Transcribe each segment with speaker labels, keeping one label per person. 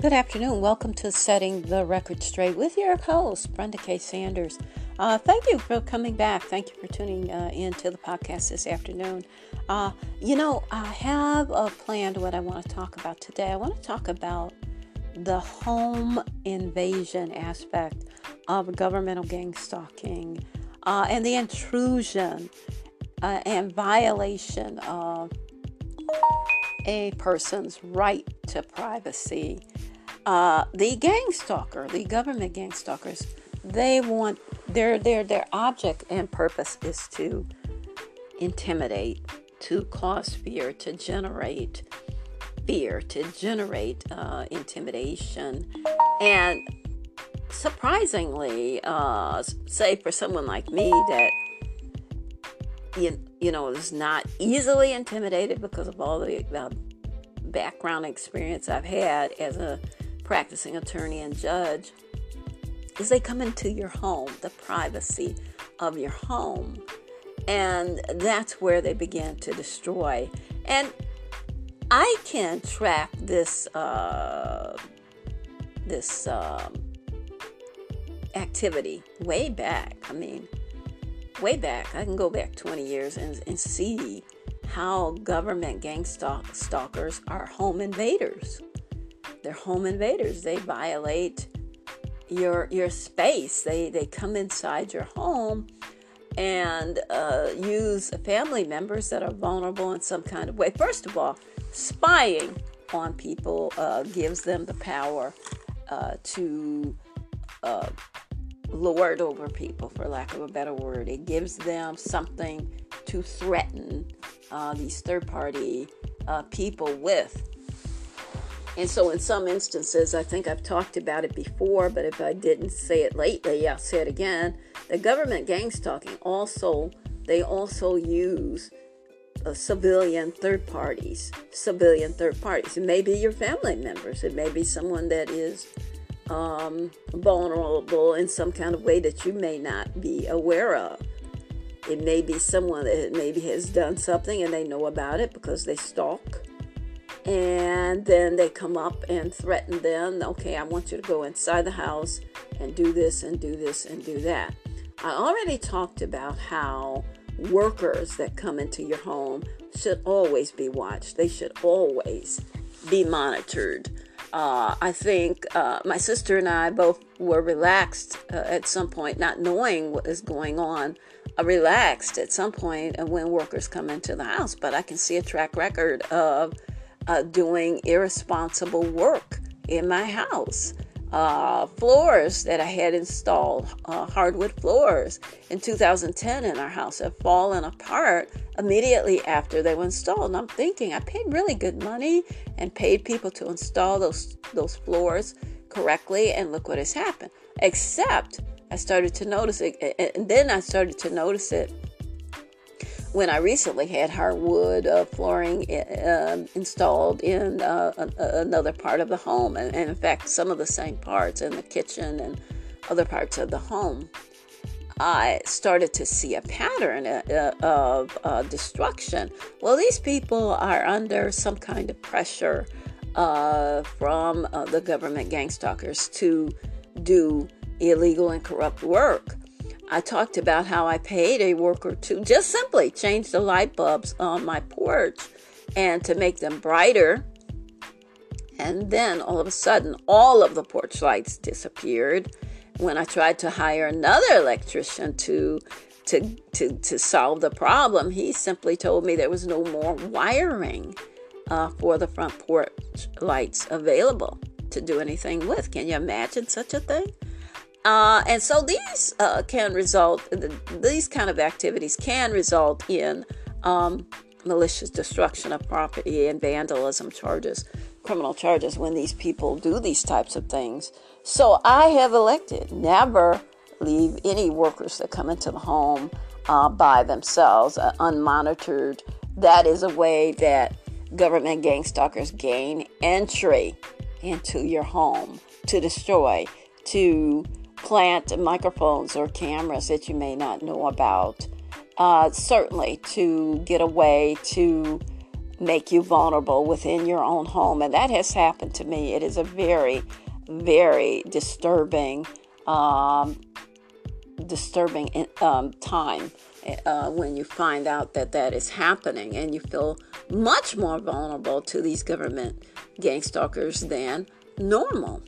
Speaker 1: Good
Speaker 2: afternoon. Welcome to Setting the Record Straight with your host, Brenda K. Sanders. Uh, thank you for coming back. Thank you for tuning uh, in to the podcast this afternoon. Uh, you know, I have a plan what I want to talk about today. I want to talk about the home invasion aspect of governmental gang stalking uh, and the intrusion uh, and violation of a person's right to privacy. Uh, the gang stalker, the government gang stalkers, they want their their their object and purpose is to intimidate, to cause fear, to generate fear, to generate uh, intimidation, and surprisingly, uh, say for someone like me that you, you know is not easily intimidated because of all the uh, background experience I've had as a practicing attorney and judge is they come into your home, the privacy of your home, and that's where they begin to destroy. And I can track this uh, this um, activity way back. I mean, way back. I can go back 20 years and, and see how government gang stalk- stalkers are home invaders. They're home invaders. They violate your your space. They they come inside your home and uh, use family members that are vulnerable in some kind of way. First of all, spying on people uh, gives them the power uh, to uh, lord over people, for lack of a better word. It gives them something to threaten uh, these third party uh, people with. And so, in some instances, I think I've talked about it before, but if I didn't say it lately, I'll say it again. The government gang stalking also, they also use uh, civilian third parties, civilian third parties. It may be your family members, it may be someone that is um, vulnerable in some kind of way that you may not be aware of. It may be someone that maybe has done something and they know about it because they stalk. And then they come up and threaten them. Okay, I want you to go inside the house and do this and do this and do that. I already talked about how workers that come into your home should always be watched, they should always be monitored. Uh, I think uh, my sister and I both were relaxed uh, at some point, not knowing what is going on. Uh, relaxed at some point when workers come into the house, but I can see a track record of uh, doing irresponsible work in my house. Uh, floors that I had installed, uh, hardwood floors in 2010 in our house, have fallen apart immediately after they were installed. And I'm thinking, I paid really good money and paid people to install those those floors correctly, and look what has happened. Except I started to notice it, and then I started to notice it when I recently had hardwood uh, flooring uh, installed in uh, another part of the home, and, and, in fact, some of the same parts in the kitchen and other parts of the home. I started to see a pattern uh, uh, of uh, destruction. Well, these people are under some kind of pressure from the government gang stalkers to do illegal and corrupt work. I talked about how I paid a worker to just simply change the light bulbs on my porch and to make them brighter. And then all of a sudden, all of the porch lights disappeared. When I tried to hire another electrician to to, to, to solve the problem, he simply told me there was no more wiring uh, for the front porch lights available to do anything with. Can you imagine such a thing? Uh, and so these uh, can result, these kind of activities can result in um, malicious destruction of property and vandalism charges, criminal charges when these people do these types of things. So I have elected never leave any workers that come into the home uh, by themselves uh, unmonitored. That is a way that government gang stalkers gain entry into your home to destroy, to plant microphones or cameras that you may not know about. Uh, certainly to get away to make you vulnerable within your own home. And that has happened to me. It is a very, very disturbing, um, disturbing um, time uh, when you find out that that is happening and you feel much more vulnerable to these government gang stalkers than normal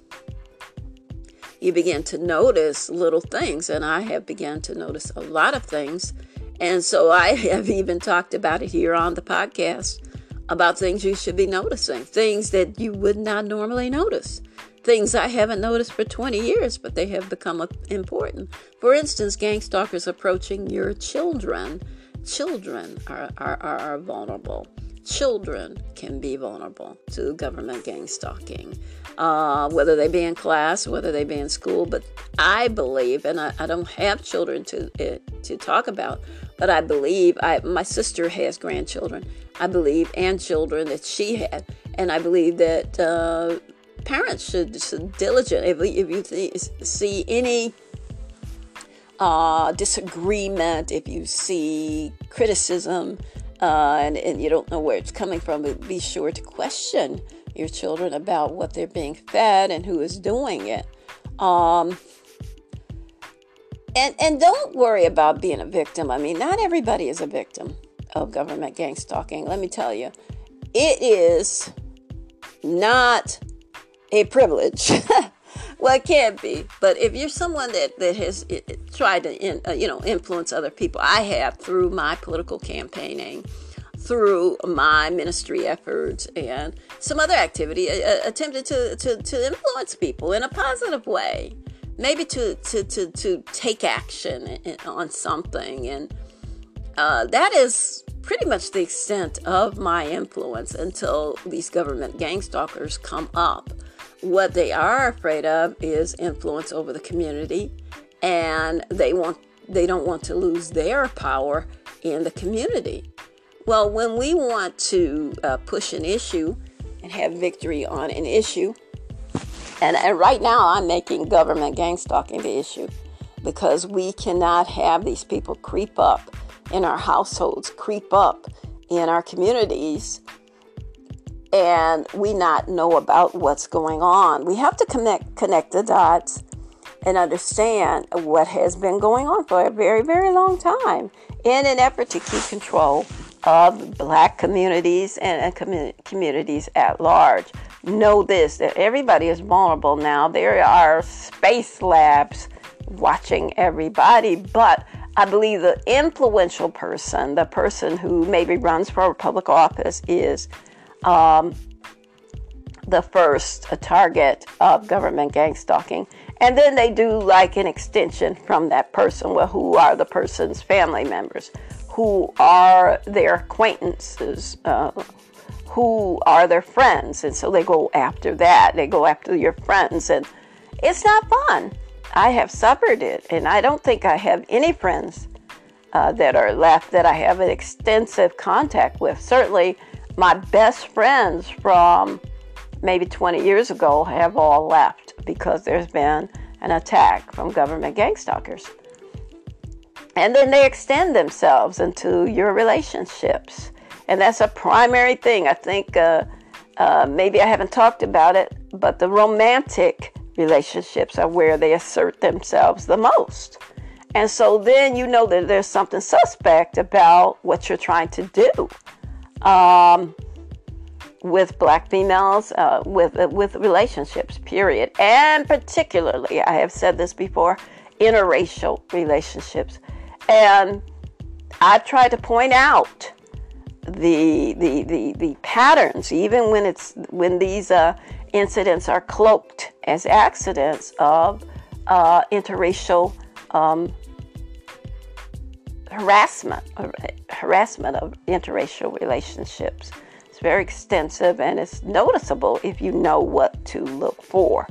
Speaker 2: you begin to notice little things. And I have begun to notice a lot of things. And so I have even talked about it here on the podcast about things you should be noticing, things that you would not normally notice, things I haven't noticed for 20 years, but they have become important. For instance, gang stalkers approaching your children. Children are, are, are vulnerable. Children can be vulnerable to government gang stalking uh, whether they be in class, whether they be in school. But I believe, and I, I don't have children to uh, to talk about, but I believe I, my sister has grandchildren. I believe and children that she had, and I believe that uh, parents should, should diligent if, if you th- see any. Uh, disagreement, if you see criticism, uh, and, and you don't know where it's coming from, but be sure to question your children about what they're being fed and who is doing it. Um, and and don't worry about being a victim. I mean, not everybody is a victim of government gang stalking. Let me tell you, it is not a privilege. well, it can't be. But if you're someone that that has tried to in, uh, you know influence other people, I have through my political campaigning through my ministry efforts and some other activity, uh, attempted to, to, to influence people in a positive way. Maybe to, to, to, to take action on something. And uh, that is pretty much the extent of my influence until these government gang stalkers come up. What they are afraid of is influence over the community, and they want they don't want to lose their power in the community. Well, when we want to uh, push an issue and have victory on an issue, and, and right now I'm making government gang stalking the issue because we cannot have these people creep up in our households, creep up in our communities, and we not know about what's going on. We have to connect connect the dots and understand what has been going on for a very, very long time in an effort to keep control of black communities and communities at large. Know this that everybody is vulnerable now. There are space labs watching everybody, but I believe the influential person, the person who maybe runs for public office, is um, the first target of government gang stalking. And then they do like an extension from that person. Well, who are the person's family members? who are their acquaintances, uh, who are their friends. And so they go after that. They go after your friends. And it's not fun. I have suffered it. And I don't think I have any friends uh, that are left that I have an extensive contact with. Certainly, my best friends from maybe 20 years ago have all left because there's been an attack from government gang stalkers. And then they extend themselves into your relationships. And that's a primary thing. I think uh, uh, maybe I haven't talked about it, but the romantic relationships are where they assert themselves the most. And so then you know that there's something suspect about what you're trying to do. Um, with black females, uh, with uh, with relationships, period, and particularly, I have said this before, interracial relationships, and I've tried to point out the the the, the patterns, even when it's when these uh, incidents are cloaked as accidents of uh, interracial um, harassment, harassment of interracial relationships It's very extensive and it's noticeable if you know what to look for.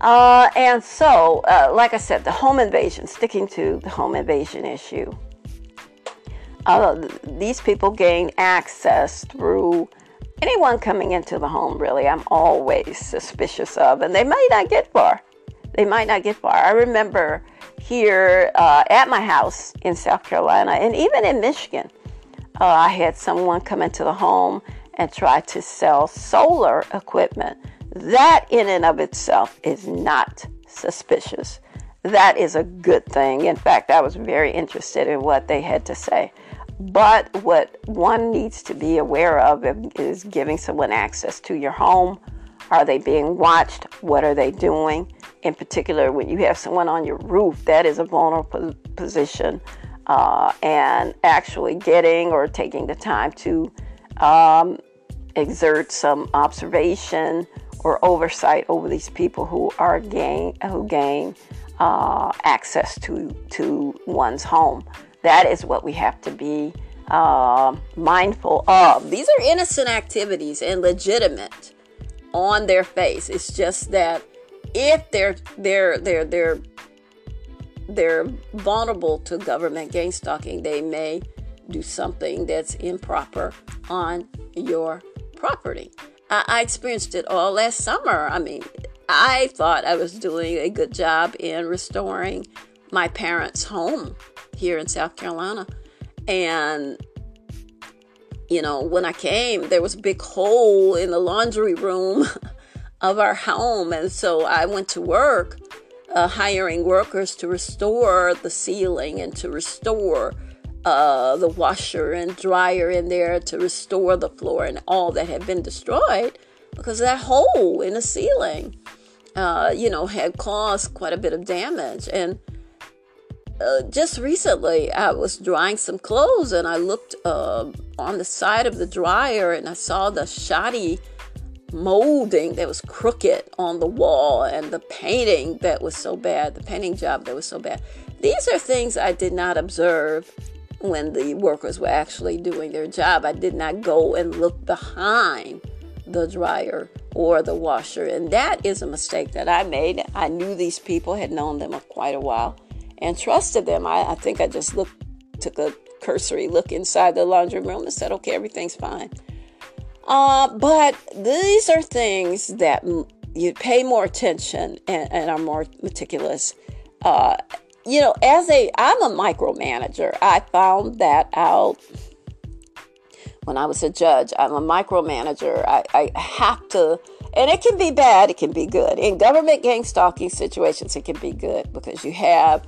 Speaker 2: Uh, and so, uh, like I said, the home invasion, sticking to the home invasion issue, uh, these people gain access through anyone coming into the home, really, I'm always suspicious of, and they might not get far. They might not get far. I remember here uh, at my house in South Carolina and even in Michigan, uh, I had someone come into the home and try to sell solar equipment. That, in and of itself, is not suspicious. That is a good thing. In fact, I was very interested in what they had to say. But what one needs to be aware of is giving someone access to your home. Are they being watched? What are they doing? In particular, when you have someone on your roof, that is a vulnerable position uh, and actually getting or taking the time to um, exert some observation or oversight over these people who are gain who gain uh, access to to one's home. That is what we have to be uh, mindful of. These are innocent activities and legitimate on their face. It's just that if they're they're they're they're they're vulnerable to government gang stalking. They may do something that's improper on your property. I, I experienced it all last summer. I mean, I thought I was doing a good job in restoring my parents' home here in South Carolina. And, you know, when I came, there was a big hole in the laundry room of our home. And so I went to work uh, hiring workers to restore the ceiling and to restore uh, the washer and dryer in there, to restore the floor and all that had been destroyed because that hole in the ceiling, uh, you know, had caused quite a bit of damage. And uh, just recently, I was drying some clothes and I looked uh, on the side of the dryer and I saw the shoddy molding that was crooked on the wall and the painting that was so bad, the painting job that was so bad. These are things I did not observe when the workers were actually doing their job. I did not go and look behind the dryer or the washer. And that is a mistake that I made. I knew these people, had known them for quite a while, and trusted them. I, I think I just looked, took a cursory look inside the laundry room and said, okay, everything's fine. Uh, but these are things that you pay more attention and, and are more meticulous. Uh, you know, as a, I'm a micromanager. I found that out when I was a judge. I'm a micromanager. I, I have to, and it can be bad, it can be good. In government gang stalking situations, it can be good because you have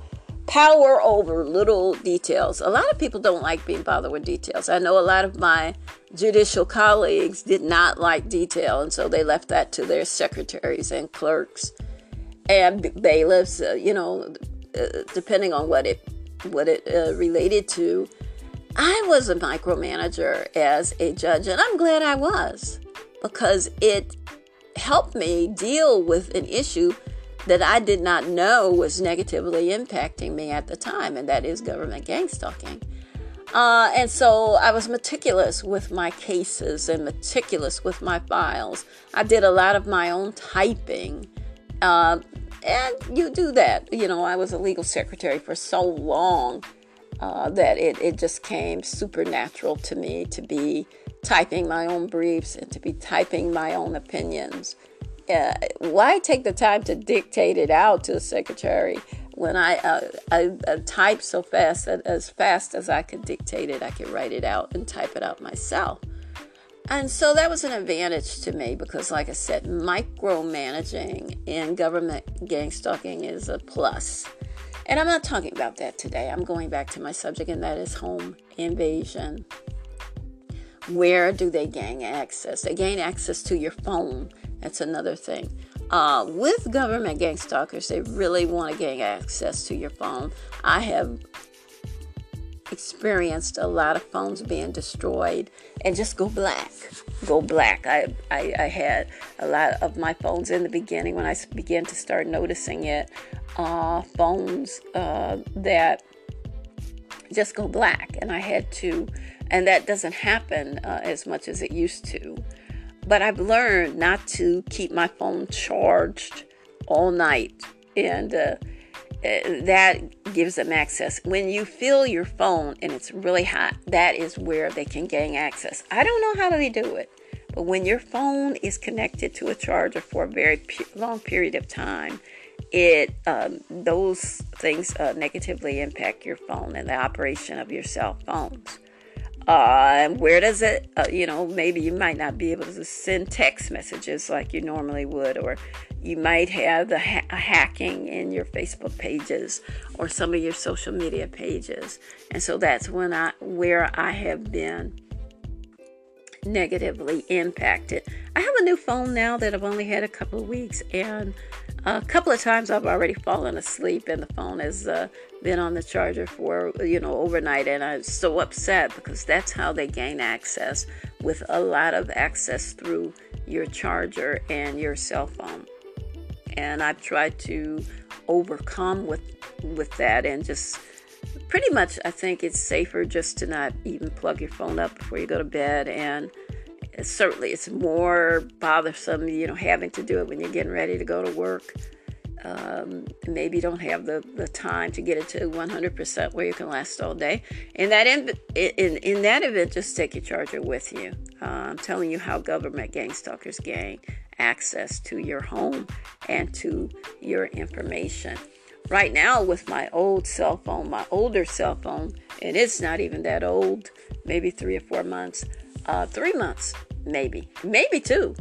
Speaker 2: power over little details. A lot of people don't like being bothered with details. I know a lot of my judicial colleagues did not like detail, and so they left that to their secretaries and clerks and bailiffs. Uh, you know, uh, depending on what it what it uh, related to. I was a micromanager as a judge, and I'm glad I was because it helped me deal with an issue that I did not know was negatively impacting me at the time, and that is government gang stalking. Uh, and so I was meticulous with my cases and meticulous with my files. I did a lot of my own typing. Uh, and you do that. You know, I was a legal secretary for so long uh, that it, it just came supernatural to me to be typing my own briefs and to be typing my own opinions. Uh, why take the time to dictate it out to the secretary when I, uh, I, I type so fast that as fast as I could dictate it, I could write it out and type it out myself. And so that was an advantage to me because, like I said, micromanaging in government gang stalking is a plus. And I'm not talking about that today. I'm going back to my subject, and that is home invasion. Where do they gain access? They gain access to your phone. That's another thing. Uh, with government gang stalkers, they really want to gain access to your phone. I have experienced a lot of phones being destroyed and just go black. Go black. I, I, I had a lot of my phones in the beginning when I began to start noticing it. Uh, phones uh, that just go black, and I had to, and that doesn't happen uh, as much as it used to. But I've learned not to keep my phone charged all night, and uh, uh, that gives them access. When you fill your phone and it's really hot, that is where they can gain access. I don't know how they do it, but when your phone is connected to a charger for a very long period of time, it um, those things uh, negatively impact your phone and the operation of your cell phones. Uh, where does it, uh, you know, maybe you might not be able to send text messages like you normally would, or you might have the ha- hacking in your Facebook pages or some of your social media pages. And so that's when I, where I have been negatively impacted. I have a new phone now that I've only had a couple of weeks, and a couple of times I've already fallen asleep, and the phone has uh, been on the charger for you know overnight, and I'm so upset because that's how they gain access with a lot of access through your charger and your cell phone. And I've tried to overcome with with that, and just pretty much I think it's safer just to not even plug your phone up before you go to bed and certainly it's more bothersome, you know, having to do it when you're getting ready to go to work. Um, maybe don't have the, the time to get it to 100% where you can last all day. In that in, in, in that event, just take your charger with you. Uh, I'm telling you how government gang stalkers gain access to your home and to your information. Right now, with my old cell phone, my older cell phone, and it's not even that old, maybe three or four months, uh, three months, maybe, maybe two.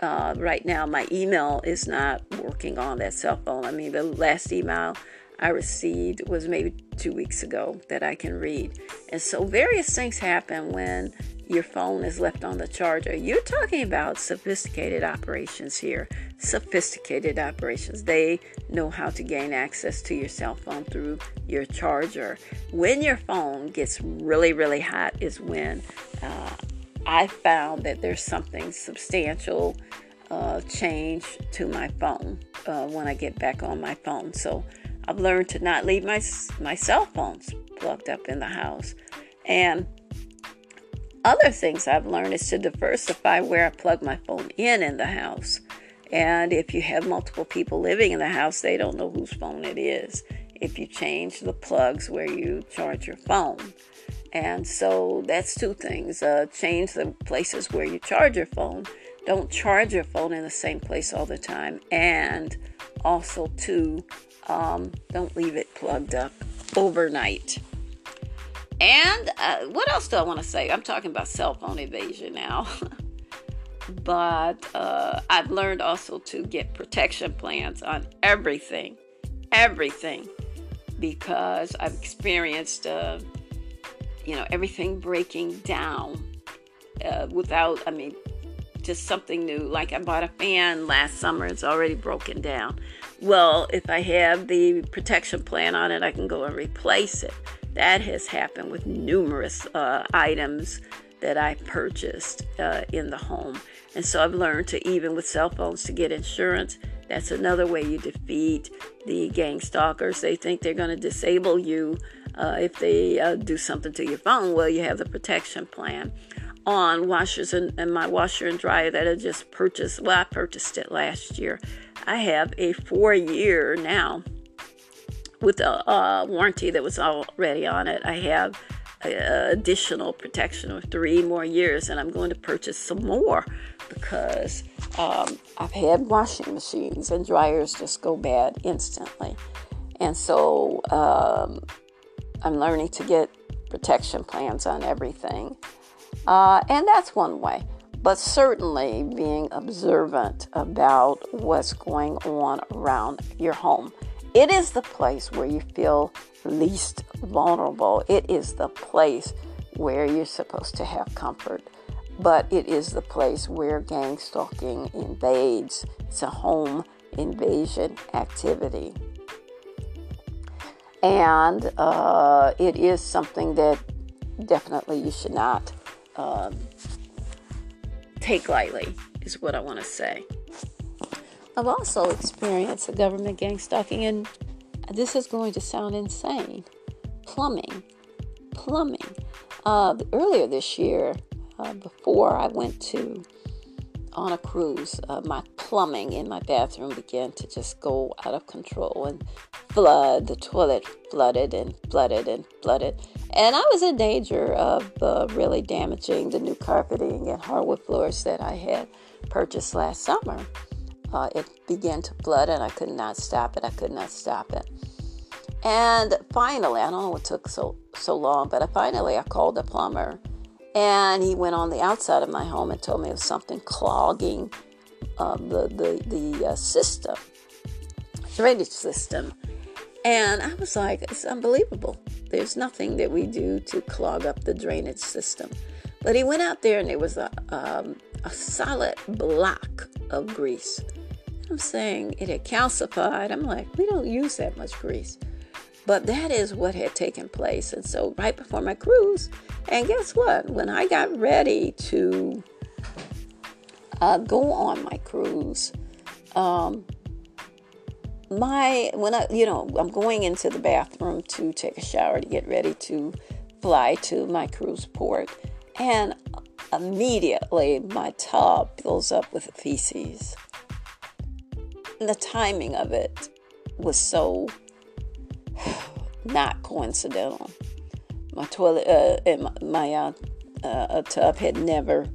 Speaker 2: Uh, right now, my email is not working on that cell phone. I mean, the last email I received was maybe two weeks ago that I can read. And so, various things happen when your phone is left on the charger. You're talking about sophisticated operations here. Sophisticated operations. They know how to gain access to your cell phone through your charger. When your phone gets really, really hot, is when uh, I found that there's something substantial uh, change to my phone uh, when I get back on my phone. So I've learned to not leave my my cell phones plugged up in the house. And other things I've learned is to diversify where I plug my phone in in the house. And if you have multiple people living in the house, they don't know whose phone it is. If you change the plugs where you charge your phone. And so that's two things. Uh, change the places where you charge your phone. Don't charge your phone in the same place all the time. And also, two, um, don't leave it plugged up overnight. And uh, what else do I want to say? I'm talking about cell phone evasion now. but uh, I've learned also to get protection plans on everything, everything, because I've experienced uh, you know, everything breaking down uh, without, I mean, just something new. Like I bought a fan last summer, it's already broken down. Well, if I have the protection plan on it, I can go and replace it. That has happened with numerous uh, items that I purchased uh, in the home. And so I've learned to, even with cell phones, to get insurance. That's another way you defeat the gang stalkers. They think they're going to disable you Uh, if they uh, do something to your phone, well, you have the protection plan. On washers and, and my washer and dryer that I just purchased, well, I purchased it last year. I have a four year now with a, a warranty that was already on it. I have additional protection of three more years, and I'm going to purchase some more because um, I've had washing machines and dryers just go bad instantly. And so um, I'm learning to get protection plans on everything. Uh, and that's one way. But certainly being observant about what's going on around your home. It is the place where you feel least vulnerable. It is the place where you're supposed to have comfort. But it is the place where gang stalking invades. It's a home invasion activity. And uh, it is something that definitely you should not um, take lightly, is what I want to say. I've also experienced government gang stalking, and this is going to sound insane plumbing. Plumbing. Uh, earlier this year, uh, before I went to on a cruise, uh, my plumbing in my bathroom began to just go out of control and flood. The toilet flooded and flooded and flooded. And I was in danger of uh, really damaging the new carpeting and hardwood floors that I had purchased last summer uh, it began to flood and I could not stop it. I could not stop it. And finally, I don't know what took so so long, but I finally I called the plumber, and he went on the outside of my home and told me it was something clogging uh, the the the uh, system, drainage system. And I was like, it's unbelievable. There's nothing that we do to clog up the drainage system. But he went out there and there was a, um, a solid block of grease. I'm saying it had calcified. I'm like, we don't use that much grease. But that is what had taken place. And so, right before my cruise, and guess what? When I got ready to uh, go on my cruise, um, my when I you know I'm going into the bathroom to take a shower to get ready to fly to my cruise port, and immediately my tub fills up with feces And the timing of it was so not coincidental. My toilet uh, and my, my uh, uh, tub had never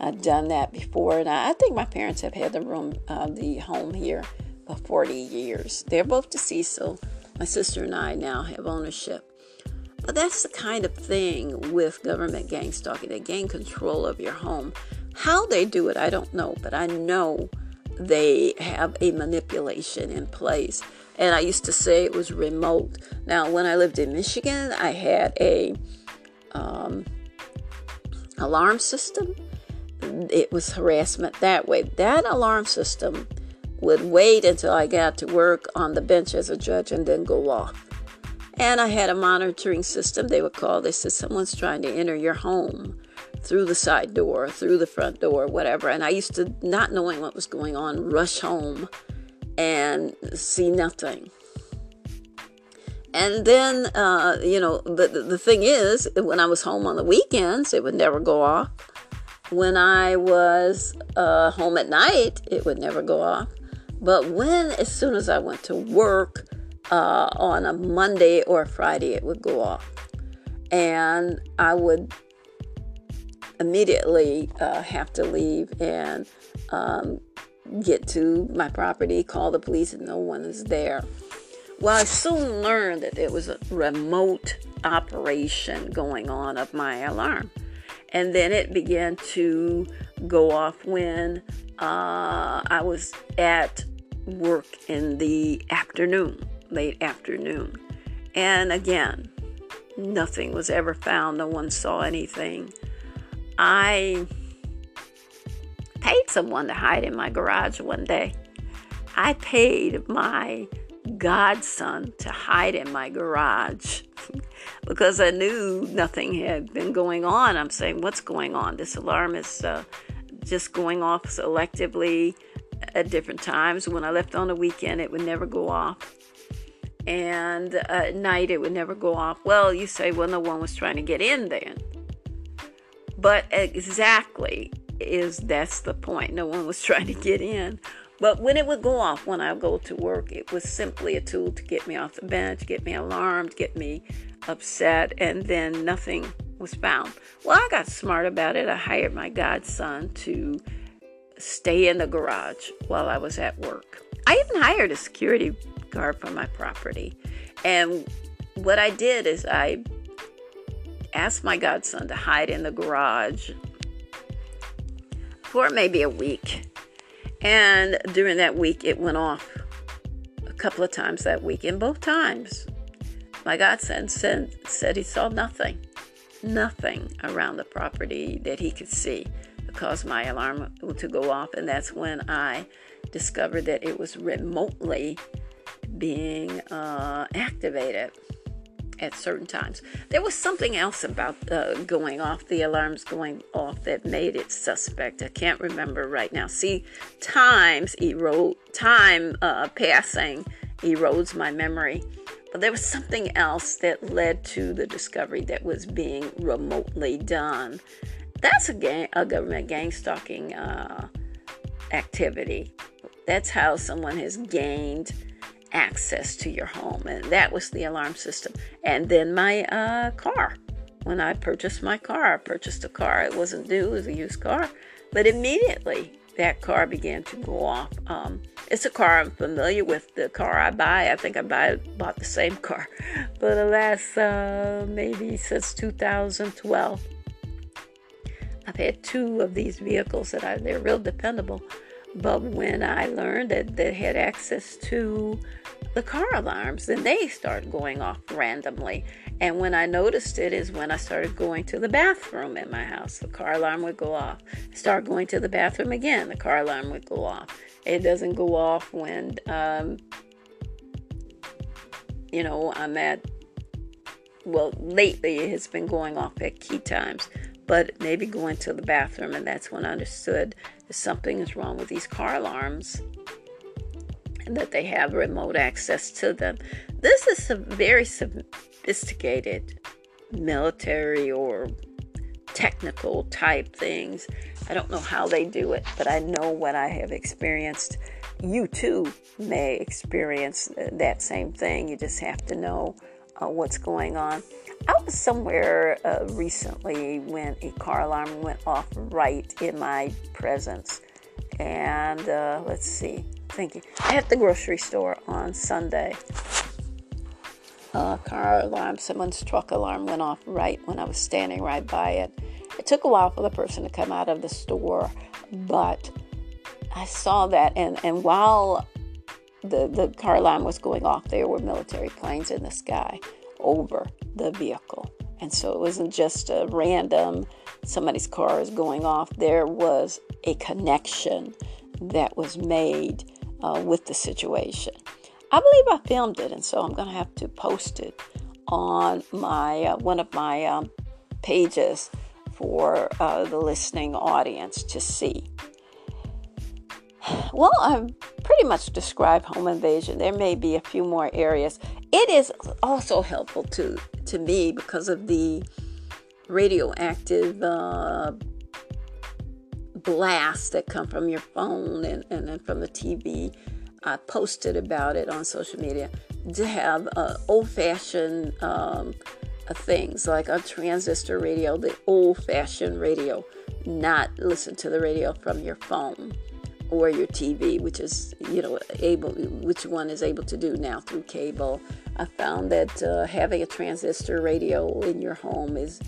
Speaker 2: uh, done that before, and I, I, think my parents have had the room, uh, the home here for 40 years. They're both deceased, so my sister and I now have ownership. But that's the kind of thing with government gang stalking. They gain control of your home. How they do it, I don't know, but I know they have a manipulation in place. And I used to say it was remote. Now, when I lived in Michigan, I had a um, alarm system. It was harassment that way. That alarm system would wait until I got to work on the bench as a judge and then go off. And I had a monitoring system. They would call. They said someone's trying to enter your home through the side door, through the front door, whatever. And I used to, not knowing what was going on, rush home and see nothing. And then, uh, you know, the, the thing is, when I was home on the weekends, it would never go off. When I was uh, home at night, it would never go off. But when, as soon as I went to work uh, on a Monday or a Friday, it would go off. And I would immediately uh, have to leave and um, get to my property, call the police, and no one is there. Well, I soon learned that there was a remote operation going on of my alarm. And then it began to go off when uh, I was at work in the afternoon, late afternoon. And again, nothing was ever found. No one saw anything. I paid someone to hide in my garage one day. I paid my godson to hide in my garage because I knew nothing had been going on. I'm saying, what's going on? This alarm is uh, just going off selectively at different times. When I left on the weekend, it would never go off. and uh, at night it would never go off. Well, you say, well, no one was trying to get in then. But exactly is that's the point. No one was trying to get in. But when it would go off when I go to work, it was simply a tool to get me off the bench, get me alarmed, get me upset, and then nothing was found. Well, I got smart about it. I hired my godson to stay in the garage while I was at work. I even hired a security guard for my property. And what I did is I asked my godson to hide in the garage for maybe a week. And during that week, it went off a couple of times that week. And both times, my godson said, said he saw nothing, nothing around the property that he could see that caused my alarm to go off. And that's when I discovered that it was remotely being uh, activated at certain times. There was something else about uh, going off, the alarms going off that made it suspect. I can't remember right now. See, times erode, time uh, passing erodes my memory. But there was something else that led to the discovery that was being remotely done. That's a, gang, a government gang stalking uh, activity. That's how someone has gained access to your home. And that was the alarm system. And then my uh, car. When I purchased my car, I purchased a car. It wasn't new, it was a used car. But immediately that car began to go off. Um, it's a car I'm familiar with. The car I buy, I think I buy, bought the same car for the last uh, maybe since 2012. I've had two of these vehicles that I, they're real dependable. But when I learned that they had access to the car alarms, then they start going off randomly. And when I noticed it is when I started going to the bathroom in my house. The car alarm would go off. Start going to the bathroom again, the car alarm would go off. It doesn't go off when, um, you know, I'm at, well, lately it has been going off at key times, but maybe going to the bathroom, and that's when I understood something is wrong with these car alarms and that they have remote access to them. This is a very sophisticated military or technical type things. I don't know how they do it, but I know what I have experienced. You too may experience that same thing. You just have to know uh, what's going on. I was somewhere uh, recently when a car alarm went off right in my presence. And uh, let's see, thinking. At the grocery store on Sunday. A car alarm, someone's truck alarm went off right when I was standing right by it. It took a while for the person to come out of the store, but I saw that, and, and while the, the car alarm was going off, there were military planes in the sky over the vehicle. And so it wasn't just a random somebody's car is going off. There was a connection that was made uh, with the situation. I believe I filmed it, and so I'm going to have to post it on my uh, one of my um, pages for uh, the listening audience to see. Well, I've pretty much described home invasion. There may be a few more areas. It is also helpful to to me because of the radioactive uh, blasts that come from your phone and, and, from the TV. I posted about it on social media to have uh, old fashioned um, uh, things like a transistor radio, the old fashioned radio, not listen to the radio from your phone or your TV, which is you know able, which one is able to do now through cable. I found that uh, having a transistor radio in your home is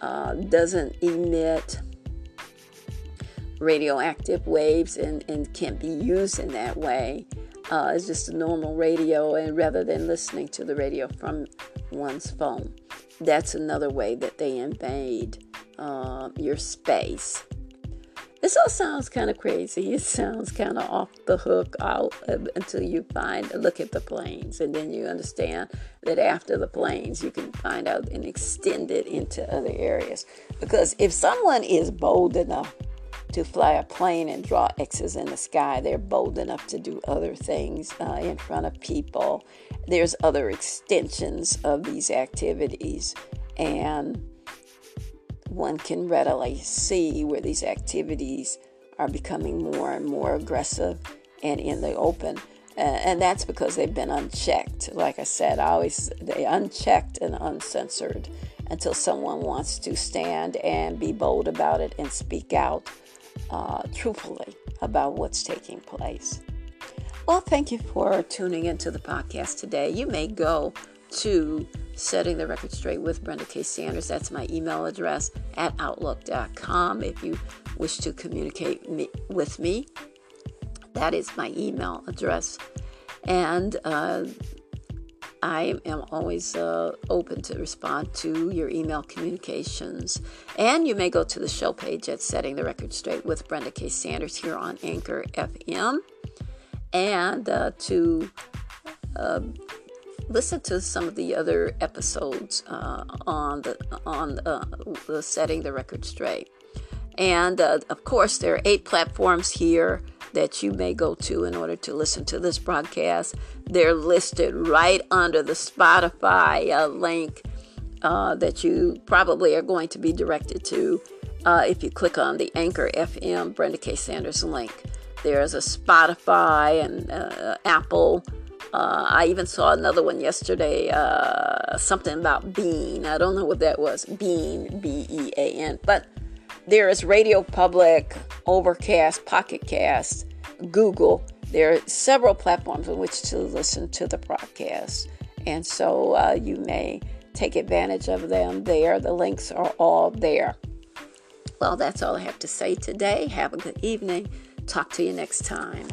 Speaker 2: uh, doesn't emit radioactive waves and, and can't be used in that way. Uh, it's just a normal radio, and rather than listening to the radio from one's phone, that's another way that they invade uh, your space. This all sounds kind of crazy. It sounds kind of off the hook out until you find look at the planes, and then you understand that after the planes, you can find out and extend it into other areas. Because if someone is bold enough to fly a plane and draw X's in the sky. They're bold enough to do other things uh, in front of people. There's other extensions of these activities, and one can readily see where these activities are becoming more and more aggressive and in the open. Uh, and that's because they've been unchecked. Like I said, I always they unchecked and uncensored until someone wants to stand and be bold about it and speak out uh, truthfully about what's taking place. Well, thank you for tuning into the podcast today. You may go to setting the record straight with Brenda K. Sanders. That's my email address at outlook.com if you wish to communicate me, with me. That is my email address. And uh, I am always uh, open to respond to your email communications. And you may go to the show page at Setting the Record Straight with Brenda K. Sanders here on Anchor FM and uh, to uh, listen to some of the other episodes uh, on the on uh, the Setting the Record Straight. And uh, of course, there are eight platforms here that you may go to in order to listen to this broadcast. They're listed right under the Spotify uh, link uh, that you probably are going to be directed to uh, if you click on the Anchor FM Brenda K. Sanders link. There's a Spotify and uh, Apple. Uh, I even saw another one yesterday, uh, something about Bean. I don't know what that was. Bean, B E A N. But there is Radio Public, Overcast, Pocket Cast, Google. There are several platforms on which to listen to the broadcast. And so uh, you may take advantage of them there. The links are all there. Well, that's all I have to say today. Have a good evening. Talk to you next time.